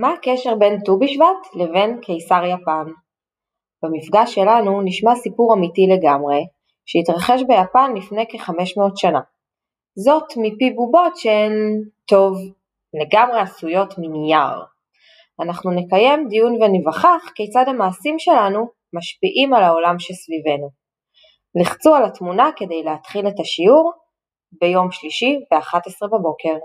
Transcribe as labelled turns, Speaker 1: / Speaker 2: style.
Speaker 1: מה הקשר בין ט"ו בשבט לבין קיסר יפן? במפגש שלנו נשמע סיפור אמיתי לגמרי, שהתרחש ביפן לפני כ-500 שנה. זאת מפי בובות שהן, טוב, לגמרי עשויות מנייר. אנחנו נקיים דיון וניווכח כיצד המעשים שלנו משפיעים על העולם שסביבנו. לחצו על התמונה כדי להתחיל את השיעור ביום שלישי ב-11 בבוקר.